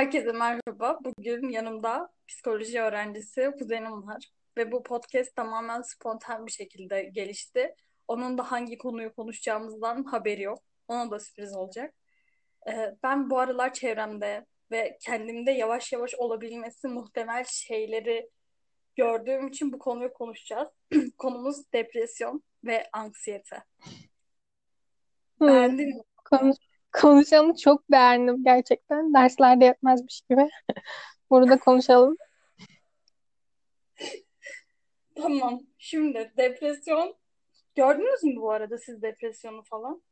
Herkese merhaba. Bugün yanımda psikoloji öğrencisi kuzenim var. Ve bu podcast tamamen spontan bir şekilde gelişti. Onun da hangi konuyu konuşacağımızdan haberi yok. Ona da sürpriz olacak. Ee, ben bu aralar çevremde ve kendimde yavaş yavaş olabilmesi muhtemel şeyleri gördüğüm için bu konuyu konuşacağız. Konumuz depresyon ve anksiyete. Hmm, Beğendin mi? konuş konuşanı çok beğendim gerçekten. Derslerde yetmezmiş gibi. Burada konuşalım. Tamam. Şimdi depresyon gördünüz mü bu arada siz depresyonu falan?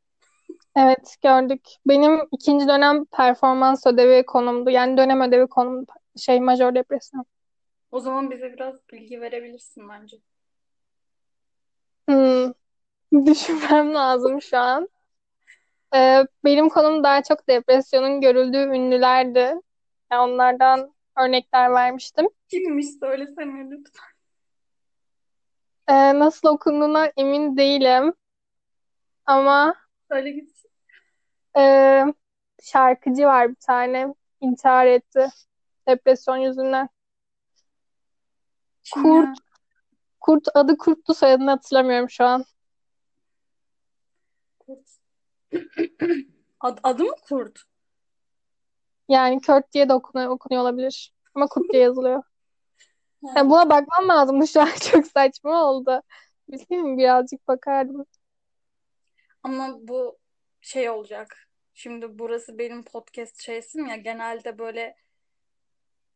Evet gördük. Benim ikinci dönem performans ödevi konumdu. Yani dönem ödevi konum şey majör depresyon. O zaman bize biraz bilgi verebilirsin bence. Hmm, düşünmem lazım şu an. Ee, benim konum daha çok depresyonun görüldüğü ünlülerdi. Yani onlardan örnekler vermiştim. Kimmiş söylesene lütfen. Ee, nasıl okunduğuna emin değilim. Ama Söyle git. e, şarkıcı var bir tane. intihar etti. Depresyon yüzünden. Kim Kurt, ya? Kurt adı Kurt'tu soyadını hatırlamıyorum şu an. Kurt. Ad, adı mı Kurt? Yani Kurt diye de okunuyor, okunuyor olabilir. Ama Kurt diye yazılıyor. Yani buna bakmam lazımdı şu an çok saçma oldu. Bilmiyorum birazcık bakardım. Ama bu şey olacak. Şimdi burası benim podcast şeysim ya genelde böyle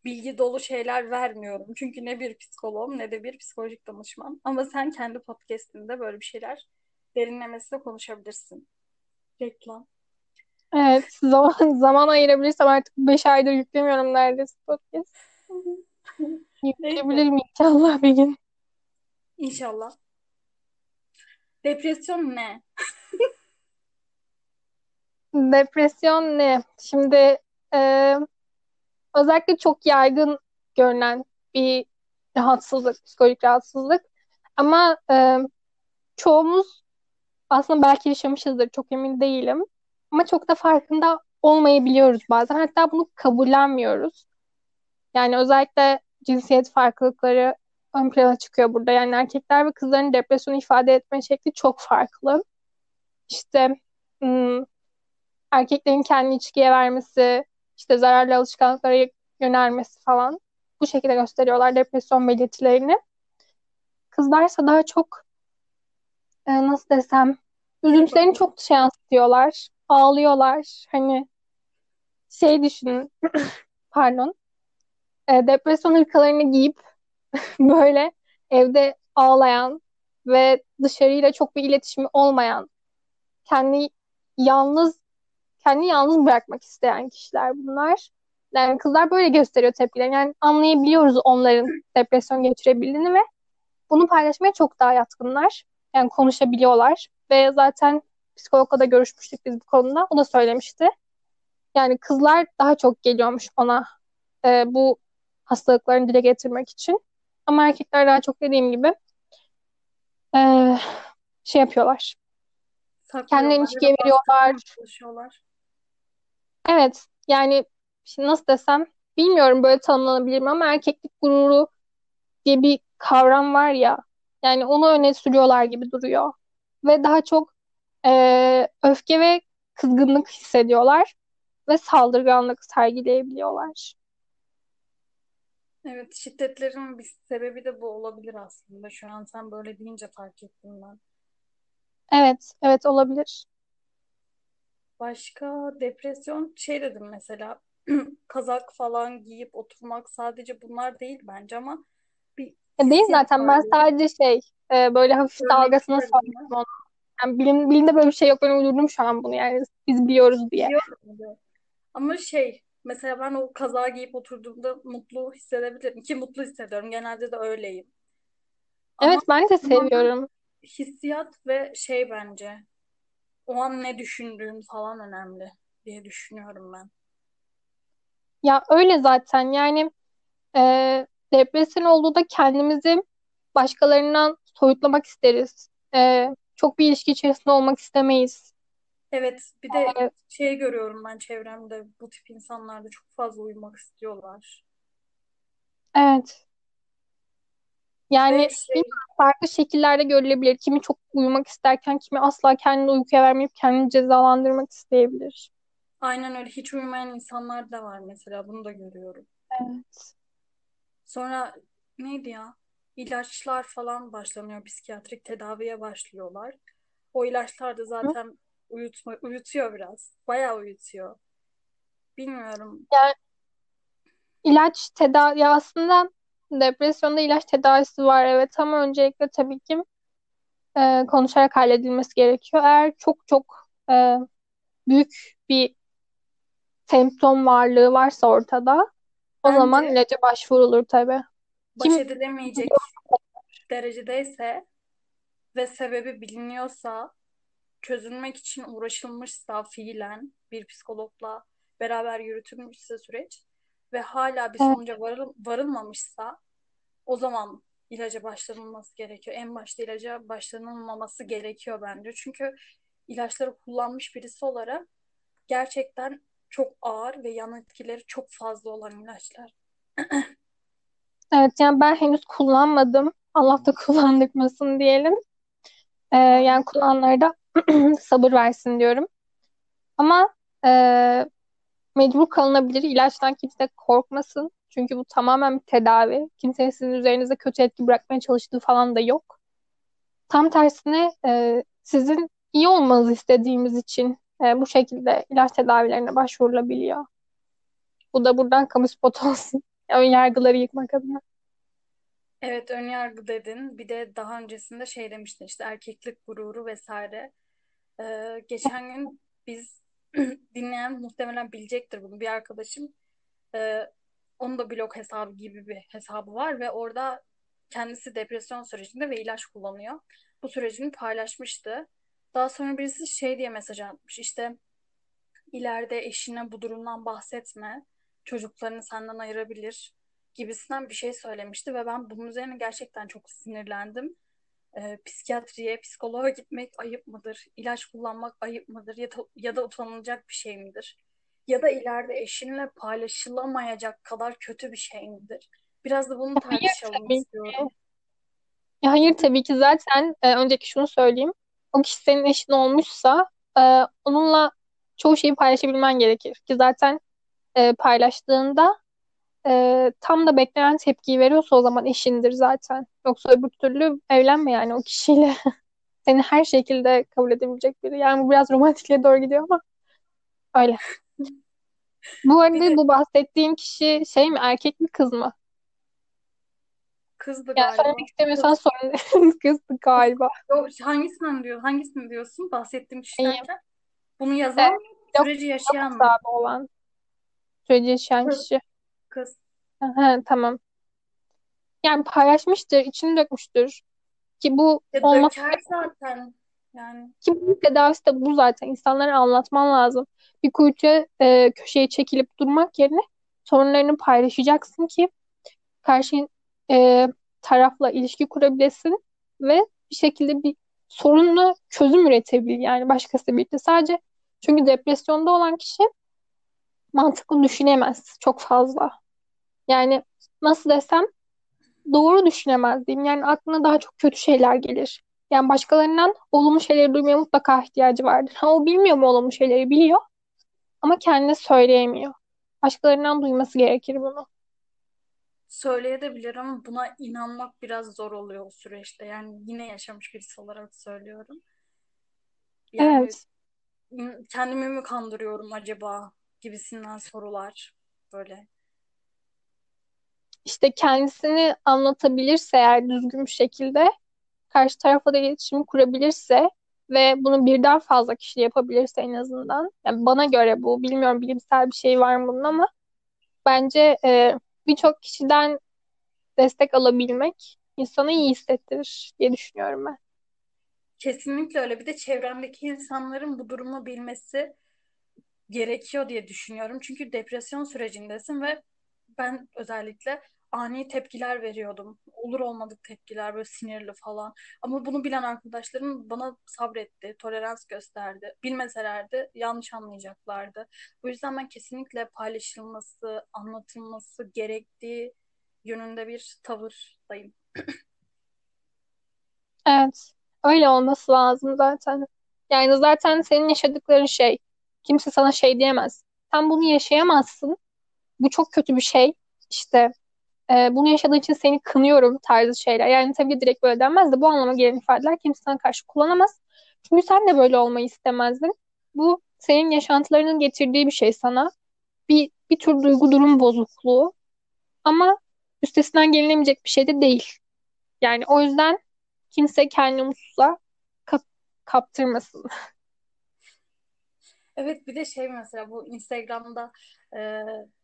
bilgi dolu şeyler vermiyorum. Çünkü ne bir psikoloğum ne de bir psikolojik danışman. Ama sen kendi podcast'inde böyle bir şeyler derinlemesine konuşabilirsin. Reklam. Evet zaman, zaman ayırabilirsem artık 5 aydır yüklemiyorum neredeyse podcast. Yükleyebilirim inşallah bir gün. İnşallah. Depresyon ne? Depresyon ne? Şimdi e, özellikle çok yaygın görünen bir rahatsızlık, psikolojik rahatsızlık. Ama e, çoğumuz aslında belki yaşamışızdır, çok emin değilim. Ama çok da farkında olmayabiliyoruz bazen. Hatta bunu kabullenmiyoruz. Yani özellikle cinsiyet farklılıkları ön plana çıkıyor burada. Yani erkekler ve kızların depresyonu ifade etme şekli çok farklı. İşte hmm, erkeklerin kendini içkiye vermesi, işte zararlı alışkanlıklara yönelmesi falan bu şekilde gösteriyorlar depresyon belirtilerini. Kızlarsa daha çok e, nasıl desem üzüntülerini çok dışa yansıtıyorlar. Ağlıyorlar. Hani şey düşünün pardon e, depresyon hırkalarını giyip böyle evde ağlayan ve dışarıyla çok bir iletişimi olmayan kendi yalnız kendi yalnız bırakmak isteyen kişiler bunlar. Yani kızlar böyle gösteriyor tepkilerini. Yani anlayabiliyoruz onların depresyon geçirebildiğini ve bunu paylaşmaya çok daha yatkınlar. Yani konuşabiliyorlar ve zaten psikologla da görüşmüştük biz bu konuda. O da söylemişti. Yani kızlar daha çok geliyormuş ona e, bu hastalıklarını dile getirmek için. Ama erkekler daha çok dediğim gibi e, şey yapıyorlar. Kendilerini da veriyorlar. Evet yani şimdi nasıl desem bilmiyorum böyle tanımlanabilir mi ama erkeklik gururu diye bir kavram var ya yani onu öne sürüyorlar gibi duruyor. Ve daha çok e, öfke ve kızgınlık hissediyorlar ve saldırganlık sergileyebiliyorlar. Evet, şiddetlerin bir sebebi de bu olabilir aslında. Şu an sen böyle deyince fark ettim ben. Evet, evet olabilir. Başka depresyon şey dedim mesela kazak falan giyip oturmak sadece bunlar değil bence ama bir Ya değil zaten ben sadece şey e, böyle hafif dalgasını ben. onu. Yani bilim, bilimde böyle bir şey yok ben uydurdum şu an bunu yani biz biliyoruz diye. Ama şey mesela ben o kazağı giyip oturduğumda mutlu hissedebilirim ki mutlu hissediyorum. Genelde de öyleyim. Ama Evet ben de seviyorum. hissiyat ve şey bence o an ne düşündüğün falan önemli diye düşünüyorum ben. Ya öyle zaten yani e, depresyon olduğunda kendimizi başkalarından soyutlamak isteriz. E, çok bir ilişki içerisinde olmak istemeyiz. Evet, bir de Evet. şey görüyorum ben çevremde bu tip insanlar da çok fazla uyumak istiyorlar. Evet. Yani şey farklı şekillerde görülebilir. Kimi çok uyumak isterken kimi asla kendini uykuya vermeyip kendini cezalandırmak isteyebilir. aynen öyle hiç uyumayan insanlar da var mesela bunu da görüyorum. Evet. Sonra neydi ya? İlaçlar falan başlanıyor. Psikiyatrik tedaviye başlıyorlar. O ilaçlar da Hı? zaten uyutma, uyutuyor biraz. Bayağı uyutuyor. Bilmiyorum. Yani ilaç tedavi ya aslında depresyonda ilaç tedavisi var evet ama öncelikle tabii ki e, konuşarak halledilmesi gerekiyor. Eğer çok çok e, büyük bir semptom varlığı varsa ortada o zaman Bence ilaca başvurulur tabii. Baş edilemeyecek derecedeyse ve sebebi biliniyorsa çözülmek için uğraşılmışsa fiilen bir psikologla beraber yürütülmüşse süreç ve hala bir sonuca varıl varılmamışsa o zaman ilaca başlanılması gerekiyor. En başta ilaca başlanılmaması gerekiyor bence. Çünkü ilaçları kullanmış birisi olarak gerçekten çok ağır ve yan etkileri çok fazla olan ilaçlar. evet yani ben henüz kullanmadım. Allah da kullandırmasın diyelim. E, Amin. yani kullananlara da sabır versin diyorum. Ama e, mecbur kalınabilir. İlaçtan kimse korkmasın. Çünkü bu tamamen bir tedavi. Kimsenin sizin üzerinize kötü etki bırakmaya çalıştığı falan da yok. Tam tersine e, sizin iyi olmanızı istediğimiz için e, bu şekilde ilaç tedavilerine başvurulabiliyor. Bu da buradan kamu spotu olsun. Ön yargıları yıkmak adına. Evet ön yargı dedin. Bir de daha öncesinde şey demiştin işte erkeklik gururu vesaire. Ee, geçen gün biz dinleyen muhtemelen bilecektir bunu. Bir arkadaşım e, onun da blog hesabı gibi bir hesabı var ve orada kendisi depresyon sürecinde ve ilaç kullanıyor. Bu sürecini paylaşmıştı. Daha sonra birisi şey diye mesaj atmış. İşte ileride eşine bu durumdan bahsetme. Çocuklarını senden ayırabilir gibisinden bir şey söylemişti ve ben bunun üzerine gerçekten çok sinirlendim. Ee, psikiyatriye, psikoloğa gitmek ayıp mıdır? İlaç kullanmak ayıp mıdır? Ya da, ya da utanılacak bir şey midir? Ya da ileride eşinle paylaşılamayacak kadar kötü bir şey midir? Biraz da bunu Hayır tartışalım tabii istiyorum. ki. Hayır tabii ki zaten e, önceki şunu söyleyeyim. O kişi senin eşin olmuşsa e, onunla çoğu şeyi paylaşabilmen gerekir. Ki zaten e, paylaştığında e, tam da beklenen tepkiyi veriyorsa o zaman eşindir zaten. Yoksa öbür türlü evlenme yani o kişiyle. Seni her şekilde kabul edebilecek biri. Yani bu biraz romantikliğe doğru gidiyor ama öyle. Bu arada bu bahsettiğim kişi şey mi erkek mi kız mı? kızdı Yani galiba. söylemek istemiyorsan sorun. Kızdı galiba. Yo, hangisinden diyor? Hangisini diyorsun? Bahsettiğim kişi derken? Bunu yazan yok Süreci yaşayan mı? olan süreci yaşayan Kız. kişi. Kız. Aha, tamam. Yani paylaşmıştır, içini dökmüştür. Ki bu Ya olmaz. döker zaten. Yani Ki bunun tedavisi de bu zaten. İnsanlara anlatman lazım. Bir kuyuya e, köşeye çekilip durmak yerine sorunlarını paylaşacaksın ki karşı e, tarafla ilişki kurabilesin ve bir şekilde bir sorunla çözüm üretebil. Yani başkası birlikte. Sadece çünkü depresyonda olan kişi mantıklı düşünemez çok fazla. Yani nasıl desem doğru düşünemez diyeyim. Yani aklına daha çok kötü şeyler gelir. Yani başkalarından olumlu şeyleri duymaya mutlaka ihtiyacı vardır. Ha, o bilmiyor mu olumlu şeyleri biliyor ama kendine söyleyemiyor. Başkalarından duyması gerekir bunu. söyleyebilir ama buna inanmak biraz zor oluyor o süreçte. Yani yine yaşamış birisi olarak söylüyorum. Yani Evet. kendimi mi kandırıyorum acaba gibisinden sorular böyle. İşte kendisini anlatabilirse eğer düzgün bir şekilde karşı tarafa da iletişim kurabilirse ve bunu birden fazla kişi yapabilirse en azından. Yani bana göre bu bilmiyorum bilimsel bir şey var mı bunun ama bence e, birçok kişiden destek alabilmek insanı iyi hissettirir diye düşünüyorum ben. Kesinlikle öyle. Bir de çevremdeki insanların bu durumu bilmesi gerekiyor diye düşünüyorum. Çünkü depresyon sürecindesin ve ben özellikle ani tepkiler veriyordum. Olur olmadık tepkiler böyle sinirli falan. Ama bunu bilen arkadaşlarım bana sabretti, tolerans gösterdi. Bilmeselerdi yanlış anlayacaklardı. O yüzden ben kesinlikle paylaşılması, anlatılması gerektiği yönünde bir tavırdayım. Evet. Öyle olması lazım zaten. Yani zaten senin yaşadıkların şey. Kimse sana şey diyemez. Sen bunu yaşayamazsın. Bu çok kötü bir şey. İşte e, bunu yaşadığın için seni kınıyorum tarzı şeyler. Yani tabii direkt böyle denmez de bu anlama gelen ifadeler kimse sana karşı kullanamaz. Çünkü sen de böyle olmayı istemezdin. Bu senin yaşantılarının getirdiği bir şey sana. Bir, bir tür duygu durum bozukluğu. Ama üstesinden gelinemeyecek bir şey de değil. Yani o yüzden kimse kendini mutsuzluğa kap- kaptırmasın. Evet bir de şey mesela bu Instagram'da e,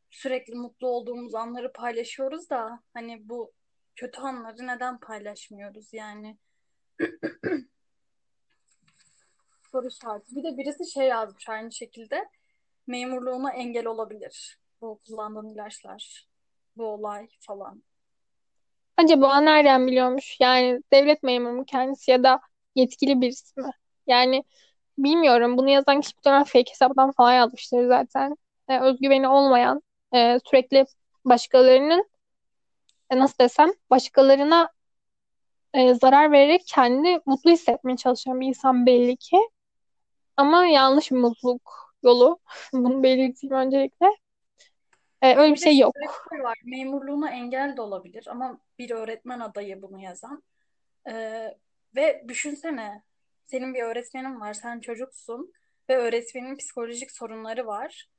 sürekli mutlu olduğumuz anları paylaşıyoruz da hani bu kötü anları neden paylaşmıyoruz yani? Soru işareti. Bir de birisi şey yazmış aynı şekilde. Memurluğuna engel olabilir. Bu kullandığın ilaçlar. Bu olay falan. Acaba nereden biliyormuş? Yani devlet memuru mu kendisi ya da yetkili birisi mi? Yani bilmiyorum. Bunu yazan kişi muhtemelen fake hesaptan falan yazmıştır zaten. E, özgüveni olmayan, e, sürekli başkalarının e, nasıl desem başkalarına e, zarar vererek kendini mutlu hissetmeye çalışan bir insan belli ki. Ama yanlış bir mutluluk yolu. Bunu belirteyim öncelikle. E, öyle bir Bir şey yok. bir şey var. Memurluğuna engel de olabilir ama bir öğretmen adayı bunu yazan. Ee, ve düşünsene senin bir öğretmenin var, sen çocuksun ve öğretmenin psikolojik sorunları var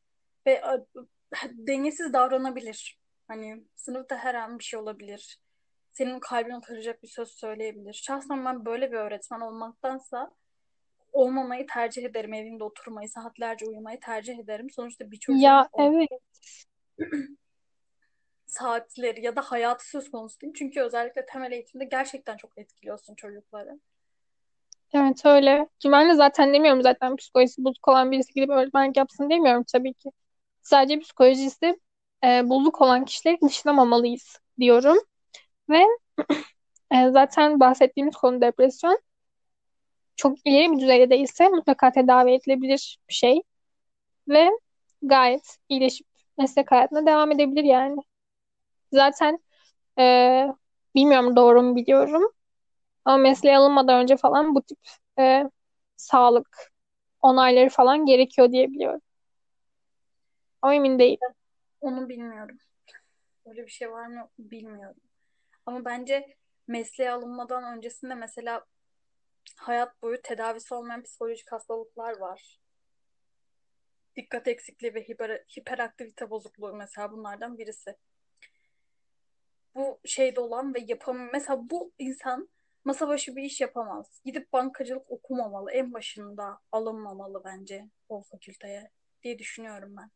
ve dengesiz davranabilir. Hani sınıfta her an bir şey olabilir. Senin kalbini kıracak bir söz söyleyebilir. Şahsen ben böyle bir öğretmen olmaktansa olmamayı tercih ederim. Evimde oturmayı, saatlerce uyumayı tercih ederim. Sonuçta bir çocuğun Ya evet. saatleri ya da hayatı söz konusu değil. Çünkü özellikle temel eğitimde gerçekten çok etkiliyorsun çocukları. Evet öyle. Ki ben de zaten demiyorum zaten psikolojisi bozuk olan birisi gidip öğretmenlik yapsın demiyorum tabii ki. Sadece psikolojisi e, bozuk olan kişileri dışlamamalıyız diyorum. Ve e, zaten bahsettiğimiz konu depresyon çok ileri bir düzeyde değilse mutlaka tedavi edilebilir bir şey. Ve gayet iyileşip meslek hayatına devam edebilir yani. Zaten e, bilmiyorum doğru mu biliyorum. Ama mesleğe alınmadan önce falan bu tip e, sağlık onayları falan gerekiyor diye biliyorum. Ama emin değilim. Onu bilmiyorum. Öyle bir şey var mı bilmiyorum. Ama bence mesleğe alınmadan öncesinde mesela hayat boyu tedavisi olmayan psikolojik hastalıklar var. Dikkat eksikliği ve hiper, hiperaktivite bozukluğu mesela bunlardan birisi. Bu şeyde olan ve yapam mesela bu insan masa başı bir iş yapamaz. Gidip bankacılık okumamalı. En başında alınmamalı bence o fakülteye diye düşünüyorum ben.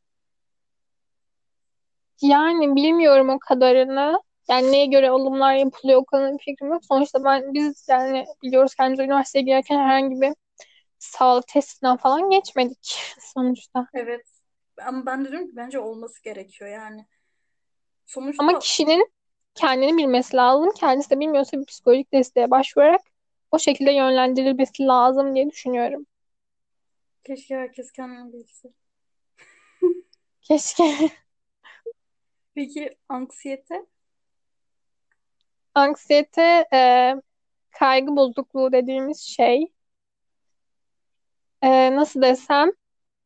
Yani bilmiyorum o kadarını. Yani neye göre alımlar yapılıyor o konuda bir fikrim yok. Sonuçta ben biz yani biliyoruz kendimiz üniversiteye girerken herhangi bir sağlık testinden falan geçmedik sonuçta. Evet. Ama ben de diyorum ki bence olması gerekiyor yani. Ama Sonuçta kişinin kendini bilmesi lazım. Kendisi de bilmiyorsa bir psikolojik desteğe başvurarak o şekilde yönlendirilmesi lazım diye düşünüyorum. keşke herkes kendini bilse. Keşke. Peki anksiyete? Anksiyete, e, kaygı bozukluğu dediğimiz şey. E, nasıl desem,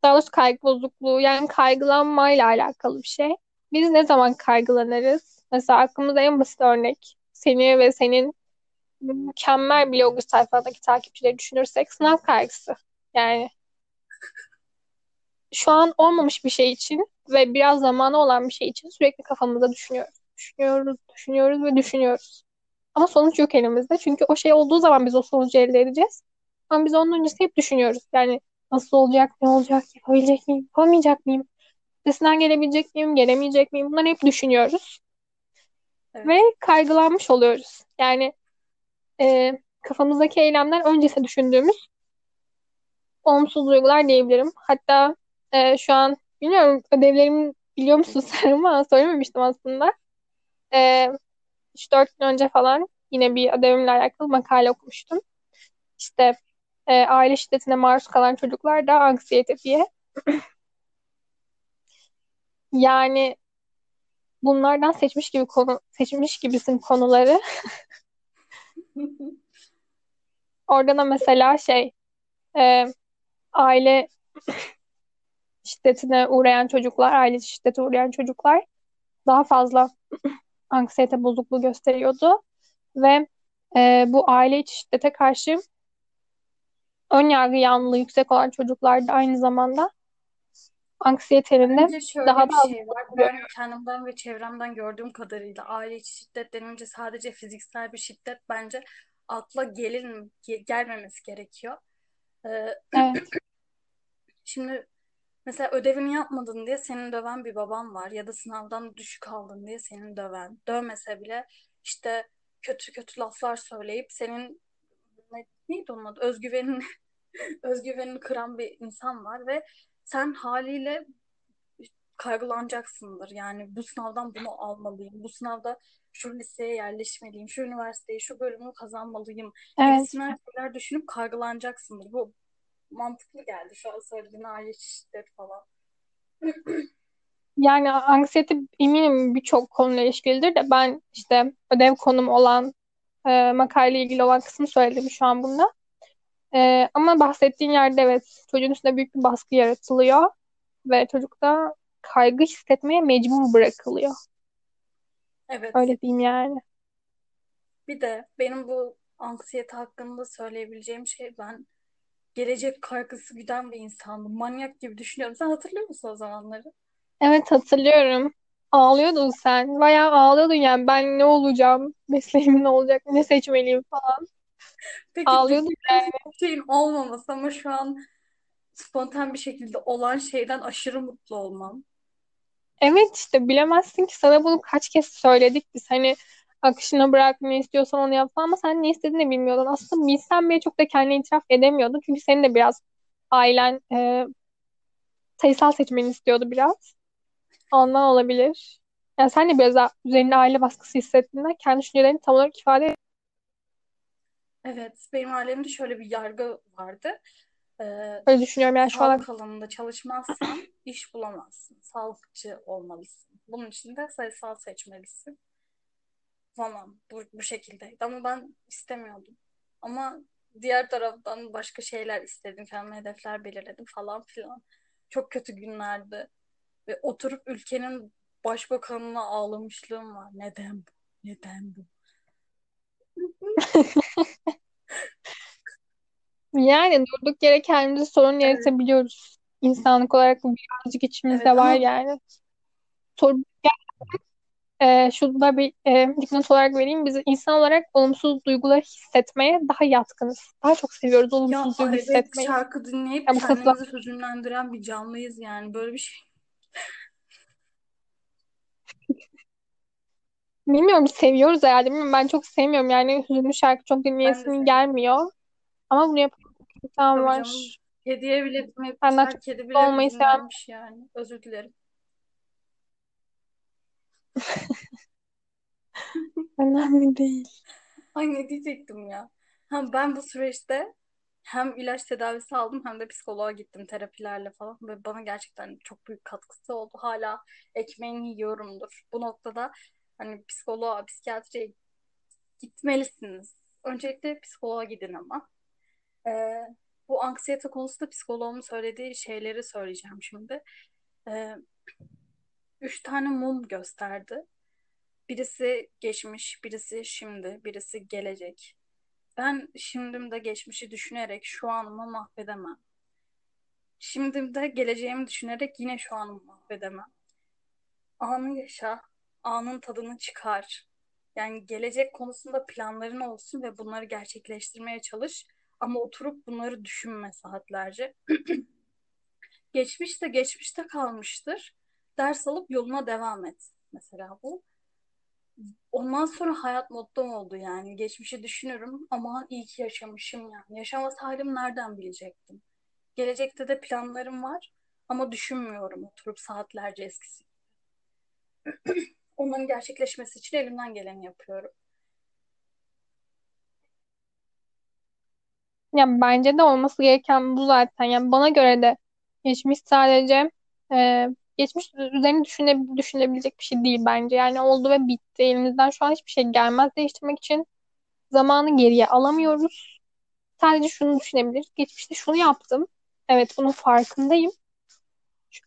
daha doğrusu kaygı bozukluğu yani kaygılanmayla alakalı bir şey. Biz ne zaman kaygılanırız? Mesela aklımızda en basit örnek seni ve senin mükemmel blog sayfadaki takipçileri düşünürsek sınav kaygısı. Yani şu an olmamış bir şey için ve biraz zamanı olan bir şey için sürekli kafamızda düşünüyoruz. Düşünüyoruz, düşünüyoruz ve düşünüyoruz. Ama sonuç yok elimizde. Çünkü o şey olduğu zaman biz o sonucu elde edeceğiz. Ama biz onun öncesinde hep düşünüyoruz. Yani nasıl olacak, ne olacak, yapabilecek miyim, yapamayacak mıyım? Üstesinden gelebilecek miyim, gelemeyecek miyim? Bunları hep düşünüyoruz. Evet. Ve kaygılanmış oluyoruz. Yani e, kafamızdaki eylemler öncesi düşündüğümüz olumsuz duygular diyebilirim. Hatta e, şu an bilmiyorum ödevlerimi biliyor musun sen ama söylememiştim aslında. e, 3-4 gün önce falan yine bir ödevimle alakalı makale okumuştum. İşte e, aile şiddetine maruz kalan çocuklar da anksiyete diye. Yani bunlardan seçmiş gibi konu seçmiş gibisin konuları. Orada da mesela şey e, aile şiddetine uğrayan çocuklar, aile şiddete uğrayan çocuklar daha fazla anksiyete bozukluğu gösteriyordu ve e, bu aile içi şiddete karşı ön yargı yanlılığı yüksek olan çocuklar da aynı zamanda anksiyetenin de şöyle daha bir şey var. Ben kendimden ve çevremden gördüğüm kadarıyla aile içi şiddet denince sadece fiziksel bir şiddet bence akla gelin ge- gelmemesi gerekiyor. Ee, evet, şimdi mesela ödevini yapmadın diye seni döven bir baban var ya da sınavdan düşük aldın diye seni döven. Dövmese bile işte kötü kötü laflar söyleyip senin ne, neydi onun adı? Özgüvenini özgüvenini kıran bir insan var ve sen haliyle kaygılanacaksındır. Yani bu sınavdan bunu almalıyım. Bu sınavda şu liseye yerleşmeliyim. Şu üniversiteyi, şu bölümü kazanmalıyım. evet. Gibisinden şeyler düşünüp kaygılanacaksındır. Bu mantıklı geldi şu an söylediğin aile şiddet falan. Yani anksiyete eminim birçok konuyla ilişkilidir de ben işte ödev konum olan e, makaleyle ilgili olan kısmı söyledim şu an bunda. E, ama bahsettiğin yerde evet çocuğun üstünde büyük bir baskı yaratılıyor ve çocuk da kaygı hissetmeye mecbur bırakılıyor. Evet. Öyle diyeyim yani. Bir de benim bu anksiyete hakkında söyleyebileceğim şey ben gelecek kaygısı güden bir insandım. Manyak gibi düşünüyorum. Sen hatırlıyor musun o zamanları? Evet hatırlıyorum. Ağlıyordun sen. Bayağı ağlıyordun yani ben ne olacağım? Mesleğim ne olacak? Ne seçmeliyim falan. Peki Ağlıyordun yani. bir şeyin olmaması ama şu an spontan bir şekilde olan şeyden aşırı mutlu olmam. Evet işte bilemezsin ki sana bunu kaç kez söyledik biz. Hani akışına bırak ne istiyorsan onu yap ama sen ne istediğini bilmiyordun. Aslında bilsen bile çok da kendine itiraf edemiyordun. Çünkü senin de biraz ailen e, sayısal seçmeni istiyordu biraz. Ondan olabilir. Yani sen de biraz üzerinde aile baskısı hissettiğinden kendi düşüncelerini tam olarak ifade Evet, benim ailemde şöyle bir yargı vardı. Ee, öyle düşünüyorum yani şu an. sağlık alanında çalışmazsan iş bulamazsın. Sağlıkçı olmalısın. Bunun için de sayısal seçmelisin. Tamam, bu, bu şekildeydi. Ama ben istemiyordum. Ama diğer taraftan başka şeyler istedim. Kendime hedefler belirledim falan filan. Çok kötü günlerdi. Ve oturup ülkenin başbakanına ağlamışlığım var. Neden bu? Neden bu? Yani durduk yere kendimize sorun Evet, yaratabiliyoruz. İnsanlık olarak bu birazcık içimizde evet var ama yani. Sorun e, şunu da bir e, dipnot olarak vereyim. Biz insan olarak olumsuz duyguları hissetmeye daha yatkınız. Daha çok seviyoruz ya olumsuz duygu evet hissetmeyi. şarkı dinleyip Ya bu kızlar kendimizi hüzünlendiren bir canlıyız yani. Böyle bir şey. Bilmiyorum seviyoruz herhalde. Bilmiyorum, ben çok sevmiyorum. Yani hüzünlü şarkı çok dinleyesim gelmiyor. Ama bunu yapan insan Tabii var. canım. Kediye bile dinleyip Ben daha çok kedi bile olmayı seven yani. Özür dilerim. önemli değil. Ay ne diyecektim ya. Ha, ben bu süreçte hem ilaç tedavisi aldım hem de psikoloğa gittim terapilerle falan ve bana gerçekten çok büyük katkısı oldu. Hala ekmeğini yiyorumdur. Bu noktada hani psikoloğa, psikiyatriye gitmelisiniz. Öncelikle psikoloğa gidin ama. Ee, bu anksiyete konusunda psikoloğumun söylediği şeyleri söyleyeceğim şimdi. Ee, üç tane mum gösterdi. Birisi geçmiş, birisi şimdi, birisi gelecek. Ben şimdimde geçmişi düşünerek şu anımı mahvedemem. Şimdimde geleceğimi düşünerek yine şu anımı mahvedemem. Anı yaşa, anın tadını çıkar. Yani gelecek konusunda planların olsun ve bunları gerçekleştirmeye çalış. Ama oturup bunları düşünme saatlerce. Geçmiş de geçmişte kalmıştır. Ders alıp yoluna devam et. Mesela bu. Ondan sonra hayat mottom oldu yani. Geçmişi düşünürüm ama iyi ki yaşamışım yani. Yaşamasaydım nereden bilecektim? Gelecekte de planlarım var ama düşünmüyorum oturup saatlerce eskisi. onların gerçekleşmesi için elimden geleni yapıyorum. Ya bence de olması gereken bu zaten. Yani bana göre de geçmiş sadece e, geçmiş üzerine düşüne, düşünebilecek bir şey değil bence. Yani oldu ve bitti. Elimizden şu an hiçbir şey gelmez değiştirmek için. Zamanı geriye alamıyoruz. Sadece şunu düşünebiliriz. Geçmişte şunu yaptım. Evet bunun farkındayım.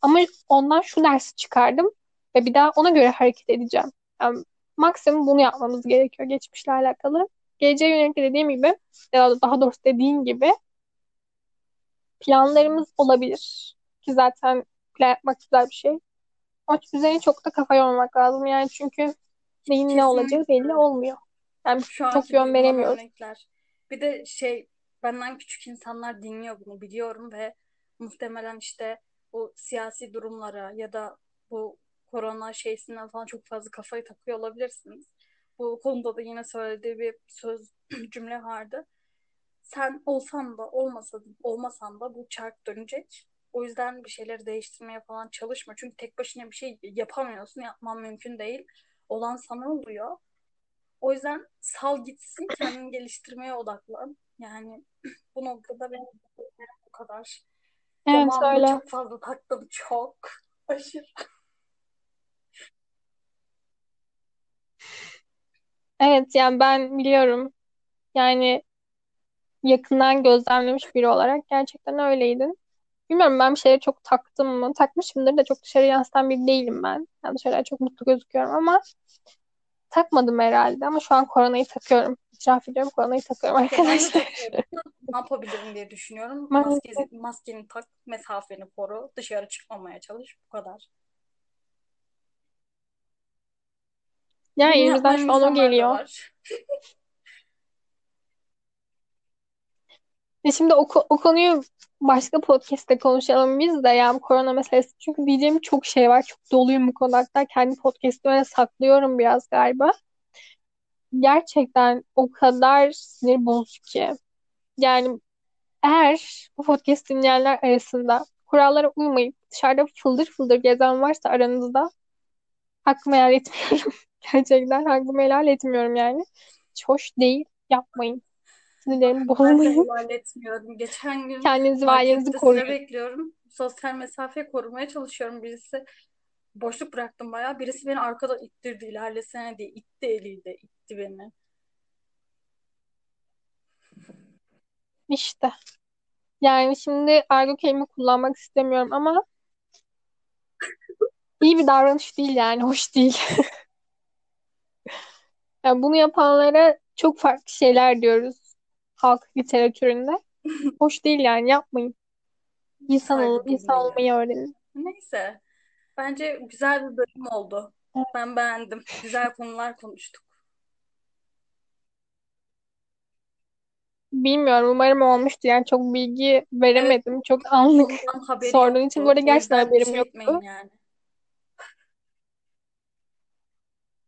Ama ondan şu dersi çıkardım ve bir daha ona göre hareket edeceğim. Yani maksimum bunu yapmamız gerekiyor geçmişle alakalı. Geleceğe yönelik de dediğim gibi ya da daha doğrusu dediğin gibi planlarımız olabilir. Ki zaten plan yapmak güzel bir şey. Ama üzerine çok da kafa yormamak lazım. Yani çünkü neyin ne olacağı belli olmuyor. Yani Şu çok yön veremiyoruz. örnekler. Bir de şey benden küçük insanlar dinliyor bunu biliyorum ve muhtemelen işte bu siyasi durumlara ya da bu korona şeysinden falan çok fazla kafayı takıyor olabilirsiniz. Bu konuda da yine söylediği bir söz cümle vardı. Sen olsan da olmasa, olmasan da bu çark dönecek. O yüzden bir şeyleri değiştirmeye falan çalışma. Çünkü tek başına bir şey yapamıyorsun. Yapman mümkün değil. Olan sana oluyor. O yüzden sal gitsin, kendini geliştirmeye odaklan. Yani bu noktada benim bu kadar. Evet Zamanında öyle. çok fazla taktım. Çok. Aşırı. Evet yani ben biliyorum. Yani yakından gözlemlemiş biri olarak gerçekten öyleydin. Bilmiyorum ben bir şeye çok taktım mı? Takmışımdır da çok dışarı yansıtan biri değilim ben. Yani dışarıya çok mutlu gözüküyorum ama takmadım herhalde. Ama şu an koronayı takıyorum. İtiraf ediyorum koronayı takıyorum Ya ben de arkadaşlar. takıyorum. Ne yapabilirim diye düşünüyorum. Maalesef. Maskeni, maskeni tak, mesafeni koru, dışarı çıkmamaya çalış. Bu kadar. Yani Bunu elimizden yapmayan şu an o insanlar da geliyor. var. Ve şimdi o, ko- o konuyu başka podcast'te konuşalım biz de yani korona meselesi. Çünkü diyeceğim çok şey var. Çok doluyum bu konuda. Hatta kendi podcast'ime saklıyorum biraz galiba. Gerçekten o kadar sinir bozucu ki. Yani eğer bu podcast dinleyenler arasında kurallara uymayıp dışarıda fıldır fıldır gezen varsa aranızda hakkımı helal etmiyorum. Gerçekten hakkımı helal etmiyorum yani. Hiç hoş değil. Yapmayın. Sinirlerimi Ben de bozmayın. etmiyorum. Geçen gün Kendinizi ve ailenizi koruyun. bekliyorum. Sosyal mesafe korumaya çalışıyorum. Birisi boşluk bıraktım bayağı. Birisi beni arkada ittirdi ilerlesene diye. itti eliyle. itti beni. İşte. Yani şimdi argo kelime kullanmak istemiyorum ama iyi bir davranış değil yani. Hoş değil. Yani bunu yapanlara çok farklı şeyler diyoruz halk literatüründe. Hoş değil yani yapmayın. İnsan olun, Saygı insan olmayı öğrenin. Neyse. Bence güzel bir bölüm oldu. Evet. Ben beğendim. Güzel konular konuştuk. Bilmiyorum umarım olmuştu. Yani çok bilgi veremedim. Çok anlık haberi sorduğun için bu yoktu. arada O gerçekten yüzden haberim şey yoktu. etmeyin yani.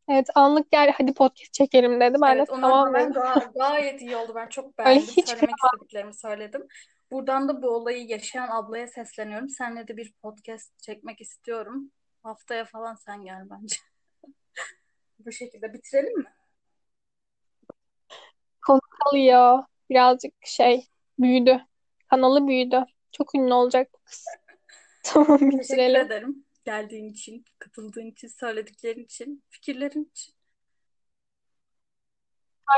Evet anlık gel hadi podcast çekelim dedi. Ben de Evet, ona tamam dedim. ga- gayet iyi oldu. Ben çok Öyle beğendim. hiç Söylemek istediklerimi söyledim. Buradan da bu olayı yaşayan ablaya sesleniyorum. Seninle de bir podcast çekmek istiyorum. Haftaya falan sen gel bence. Bu şekilde bitirelim mi? konu kalıyor. Birazcık şey büyüdü. Kanalı büyüdü. Çok ünlü olacak bu kız. Tamam Teşekkür bitirelim. ederim. Geldiğin için, katıldığın için, söylediklerin için, fikirlerin için.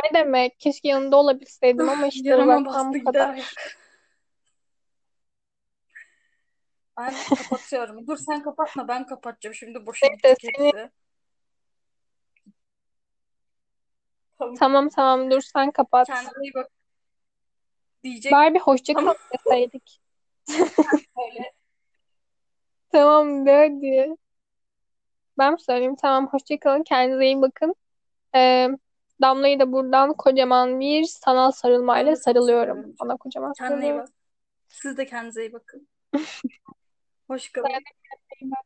Ne demek? Keşke yanında olabilseydim ama işte Yarama bastı bu kadar. Ben kapatıyorum. Dur sen kapatma ben kapatacağım. Şimdi boşa Neyse gidecek seni. Tamam. tamam tamam dur sen kapat. Kendine iyi bak. Diyecek. Bari bir hoşça kal Tamam. deseydik. Öyle. Tamam de hadi. Ben mi söyleyeyim? Tamam hoşça kalın. Kendinize iyi bakın. Ee, Damla'yı da buradan kocaman bir sanal sarılmayla sarılıyorum. Ona kocaman Kendine iyi sarılıyorum. bak. Siz de kendinize iyi bakın. Hoş Sen kalın. de kendine iyi bak.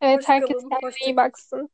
Evet Hoş herkes kalın. kendine Hoşça iyi kalın. baksın.